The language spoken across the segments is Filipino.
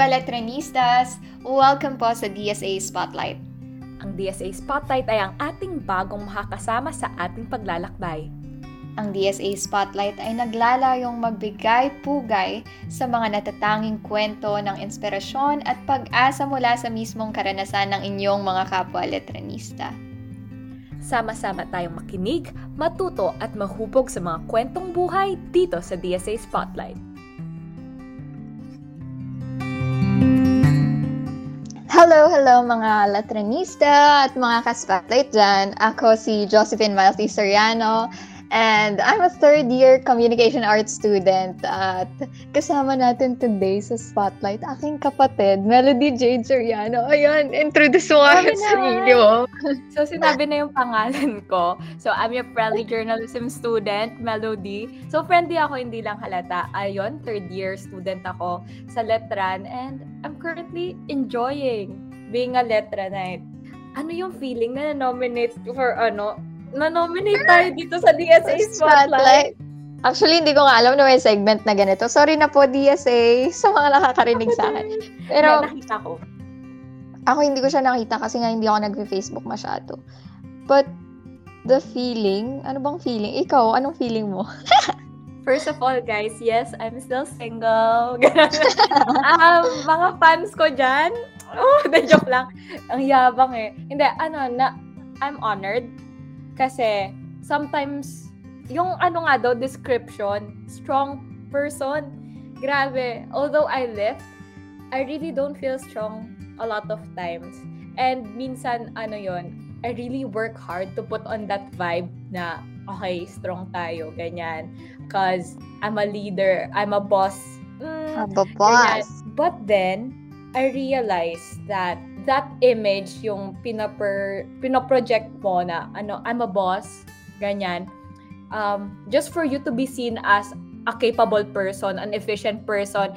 Baletrenistas! Welcome po sa DSA Spotlight. Ang DSA Spotlight ay ang ating bagong makakasama sa ating paglalakbay. Ang DSA Spotlight ay naglalayong magbigay-pugay sa mga natatanging kwento ng inspirasyon at pag-asa mula sa mismong karanasan ng inyong mga kapwa letranista. Sama-sama tayong makinig, matuto at mahubog sa mga kwentong buhay dito sa DSA Spotlight. Hello, hello mga latranista at mga ka-spotlight dyan. Ako si Josephine Malty Soriano And I'm a third year communication arts student at kasama natin today sa Spotlight aking kapatid, Melody Jade Soriano. Ayan, introduce mo nga sarili mo. So, sinabi na yung pangalan ko. So, I'm your friendly journalism student, Melody. So, friendly ako, hindi lang halata. Ayun, third year student ako sa Letran and I'm currently enjoying being a Letranite. Ano yung feeling na nominate for ano, na-nominate tayo dito sa DSA Spotlight. Actually, hindi ko nga alam na may segment na ganito. Sorry na po, DSA, sa mga nakakarinig sa akin. Pero, nakita ko. Ako hindi ko siya nakita kasi nga hindi ako nag-Facebook masyado. But, the feeling, ano bang feeling? Ikaw, anong feeling mo? First of all, guys, yes, I'm still single. um, mga fans ko dyan, oh, de joke lang. Ang yabang eh. Hindi, ano, na, I'm honored kasi, sometimes, yung ano nga daw, description, strong person. Grabe. Although I left, I really don't feel strong a lot of times. And minsan, ano yon I really work hard to put on that vibe na, okay, strong tayo, ganyan. Because I'm a leader, I'm a boss. Mm, I'm a boss. Ganyan. But then, I realized that that image yung pinaper, pinoproject mo na ano, I'm a boss, ganyan. Um, just for you to be seen as a capable person, an efficient person,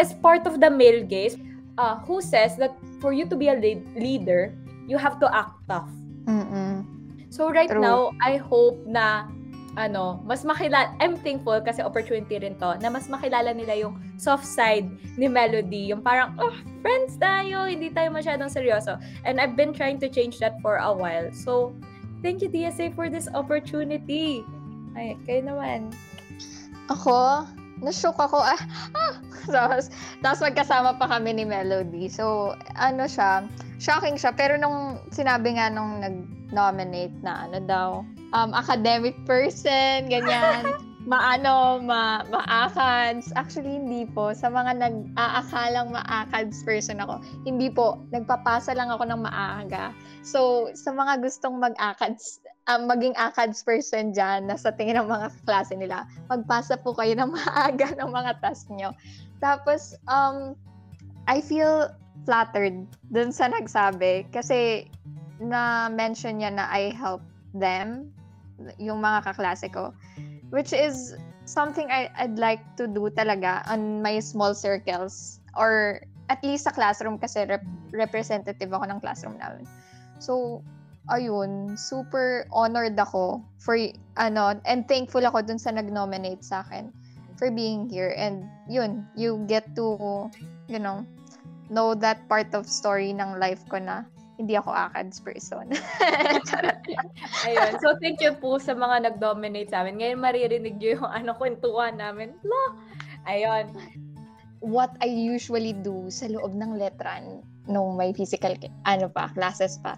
is part of the male gaze uh, who says that for you to be a lead- leader, you have to act tough. Mm-mm. So right True. now, I hope na ano, mas makilala, I'm thankful kasi opportunity rin to, na mas makilala nila yung soft side ni Melody, yung parang, oh, friends tayo, hindi tayo masyadong seryoso. And I've been trying to change that for a while. So, thank you DSA for this opportunity. Ay, kayo naman. Ako, na-shock ako. Ah, ah. Tapos, tapos magkasama pa kami ni Melody. So, ano siya, shocking siya. Pero nung sinabi nga nung nag-nominate na ano daw, um, academic person, ganyan. maano, ma maakads. Actually, hindi po. Sa mga nag-aakalang maakads person ako, hindi po. Nagpapasa lang ako ng maaga. So, sa mga gustong mag-akads, um, maging akads person dyan na sa tingin ng mga klase nila, magpasa po kayo ng maaga ng mga task nyo. Tapos, um, I feel flattered dun sa nagsabi kasi na-mention niya na I help them yung mga kaklase ko. Which is something I, I'd like to do talaga on my small circles or at least sa classroom kasi rep- representative ako ng classroom namin. So, ayun, super honored ako for, ano, and thankful ako dun sa nag-nominate sa akin for being here. And yun, you get to, you know, know that part of story ng life ko na hindi ako ACADS person. Ayun. So, thank you po sa mga nag-dominate sa amin. Ngayon, maririnig nyo yung ano, kwentuhan namin. Lo! Ayun. What I usually do sa loob ng letran nung may physical, ano pa, classes pa,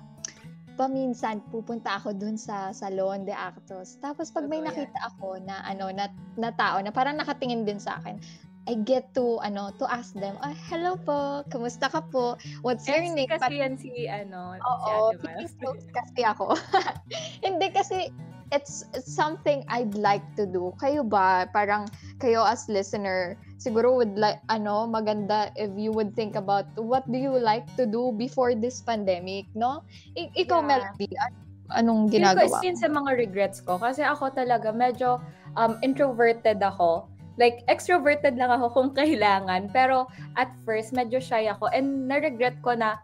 paminsan pupunta ako dun sa Salon de Actos. Tapos pag may nakita ako na ano na, na tao na parang nakatingin din sa akin, I get to ano to ask them, oh, hello po, kumusta ka po? What's your name? Kasi Pat- yan si ano, Oo, si kasi ako. Hindi kasi it's, it's something I'd like to do. Kayo ba, parang kayo as listener, siguro would like ano, maganda if you would think about what do you like to do before this pandemic, no? I- ikaw, yeah. Melody, anong ginagawa? Ko is sa mga regrets ko kasi ako talaga medyo um, introverted ako Like, extroverted lang ako kung kailangan. Pero, at first, medyo shy ako. And, na-regret ko na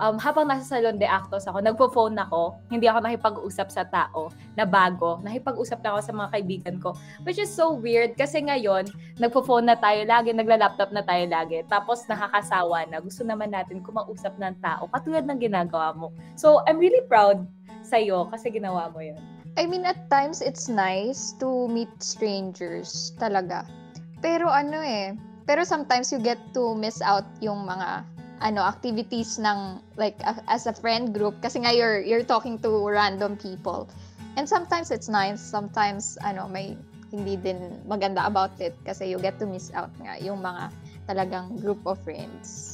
um, habang nasa Salon de Actos ako, nagpo-phone ako, hindi ako nakipag-usap sa tao na bago. Nakipag-usap na ako sa mga kaibigan ko. Which is so weird kasi ngayon, nagpo-phone na tayo lagi, nagla-laptop na tayo lagi. Tapos nakakasawa na. Gusto naman natin kumausap ng tao katulad ng ginagawa mo. So, I'm really proud sa'yo kasi ginawa mo yun. I mean, at times, it's nice to meet strangers talaga. Pero ano eh, pero sometimes you get to miss out yung mga ano activities ng like a, as a friend group kasi nga you're you're talking to random people. And sometimes it's nice, sometimes ano may hindi din maganda about it kasi you get to miss out nga yung mga talagang group of friends.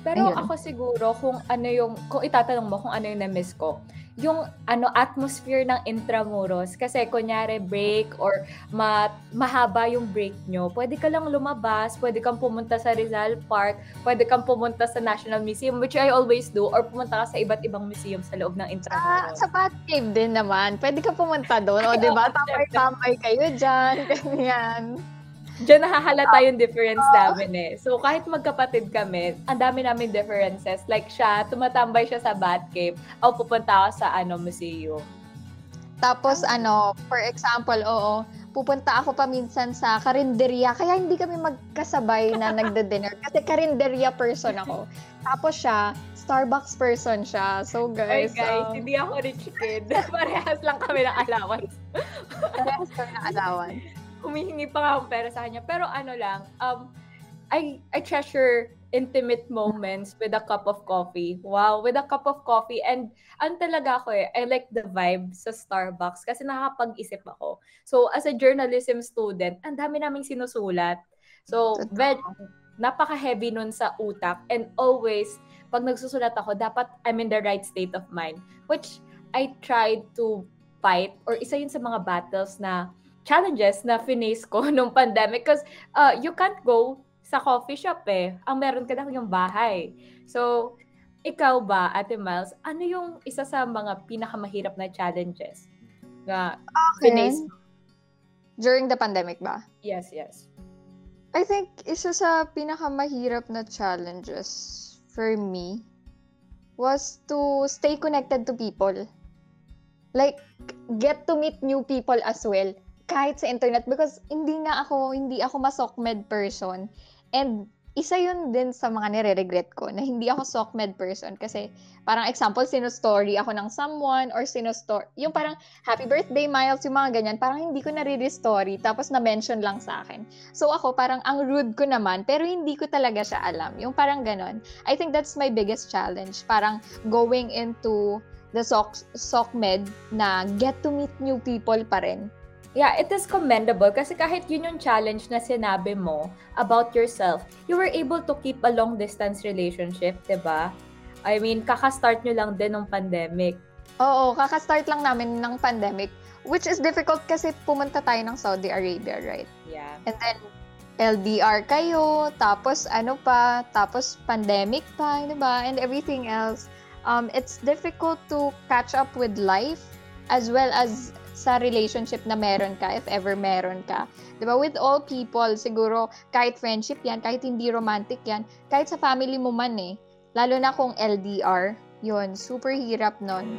Pero Ayun. ako siguro kung ano yung kung itatanong mo kung ano yung na-miss ko, yung ano atmosphere ng intramuros kasi kunyari break or ma, mahaba yung break nyo, pwede ka lang lumabas, pwede kang pumunta sa Rizal Park, pwede kang pumunta sa National Museum which I always do or pumunta ka sa iba't ibang museum sa loob ng intramuros. Sa, sa Bat Cave din naman, pwede ka pumunta doon o 'di ba? Tambay-tambay kayo diyan, ganyan. Diyan nahahalata yung difference namin eh. So, kahit magkapatid kami, ang dami namin differences. Like siya, tumatambay siya sa Batcave. Ako pupunta ako sa ano, museum. Tapos ano, for example, oo, pupunta ako pa minsan sa karinderya. Kaya hindi kami magkasabay na nagde-dinner. Kasi karinderya person ako. Tapos siya, Starbucks person siya. So guys, Ay guys, um, hindi ako rich kid. Parehas lang kami ng allowance. Parehas kami ng allowance humihingi pa nga akong pera sa kanya. Pero ano lang, um, I, I treasure intimate moments with a cup of coffee. Wow, with a cup of coffee. And ano talaga ako eh, I like the vibe sa Starbucks kasi nakakapag-isip ako. So, as a journalism student, ang dami naming sinusulat. So, very, napaka-heavy nun sa utak. And always, pag nagsusulat ako, dapat I'm in the right state of mind. Which I tried to fight or isa yun sa mga battles na challenges na finish ko nung pandemic because uh, you can't go sa coffee shop eh. Ang meron ka lang yung bahay. So, ikaw ba, Ate Miles, ano yung isa sa mga pinakamahirap na challenges na okay. finish During the pandemic ba? Yes, yes. I think isa sa pinakamahirap na challenges for me was to stay connected to people. Like, get to meet new people as well kahit sa internet because hindi nga ako, hindi ako masokmed person. And isa yun din sa mga nire-regret ko na hindi ako SOCMED person kasi parang example, sino-story ako ng someone or sino-story, yung parang happy birthday Miles, yung mga ganyan, parang hindi ko nare-story tapos na-mention lang sa akin. So ako parang ang rude ko naman pero hindi ko talaga siya alam. Yung parang ganon. I think that's my biggest challenge. Parang going into the SOC, SOCMED na get to meet new people pa rin Yeah, it is commendable kasi kahit yun yung challenge na sinabi mo about yourself, you were able to keep a long distance relationship, 'di ba? I mean, kaka-start nyo lang din ng pandemic. Oo, kaka-start lang namin ng pandemic, which is difficult kasi pumunta tayo ng Saudi Arabia, right? Yeah. And then LDR kayo, tapos ano pa, tapos pandemic pa, 'di ba? And everything else. Um, it's difficult to catch up with life as well as sa relationship na meron ka, if ever meron ka. Ba? With all people, siguro, kahit friendship yan, kahit hindi romantic yan, kahit sa family mo man eh, lalo na kung LDR, yun, super hirap nun.